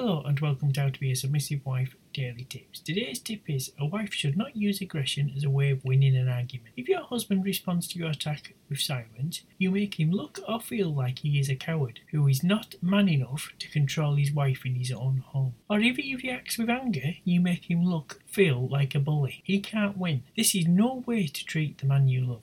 Hello and welcome to to Be a Submissive Wife Daily Tips. Today's tip is a wife should not use aggression as a way of winning an argument. If your husband responds to your attack with silence, you make him look or feel like he is a coward who is not man enough to control his wife in his own home. Or if he reacts with anger, you make him look, feel like a bully. He can't win. This is no way to treat the man you love.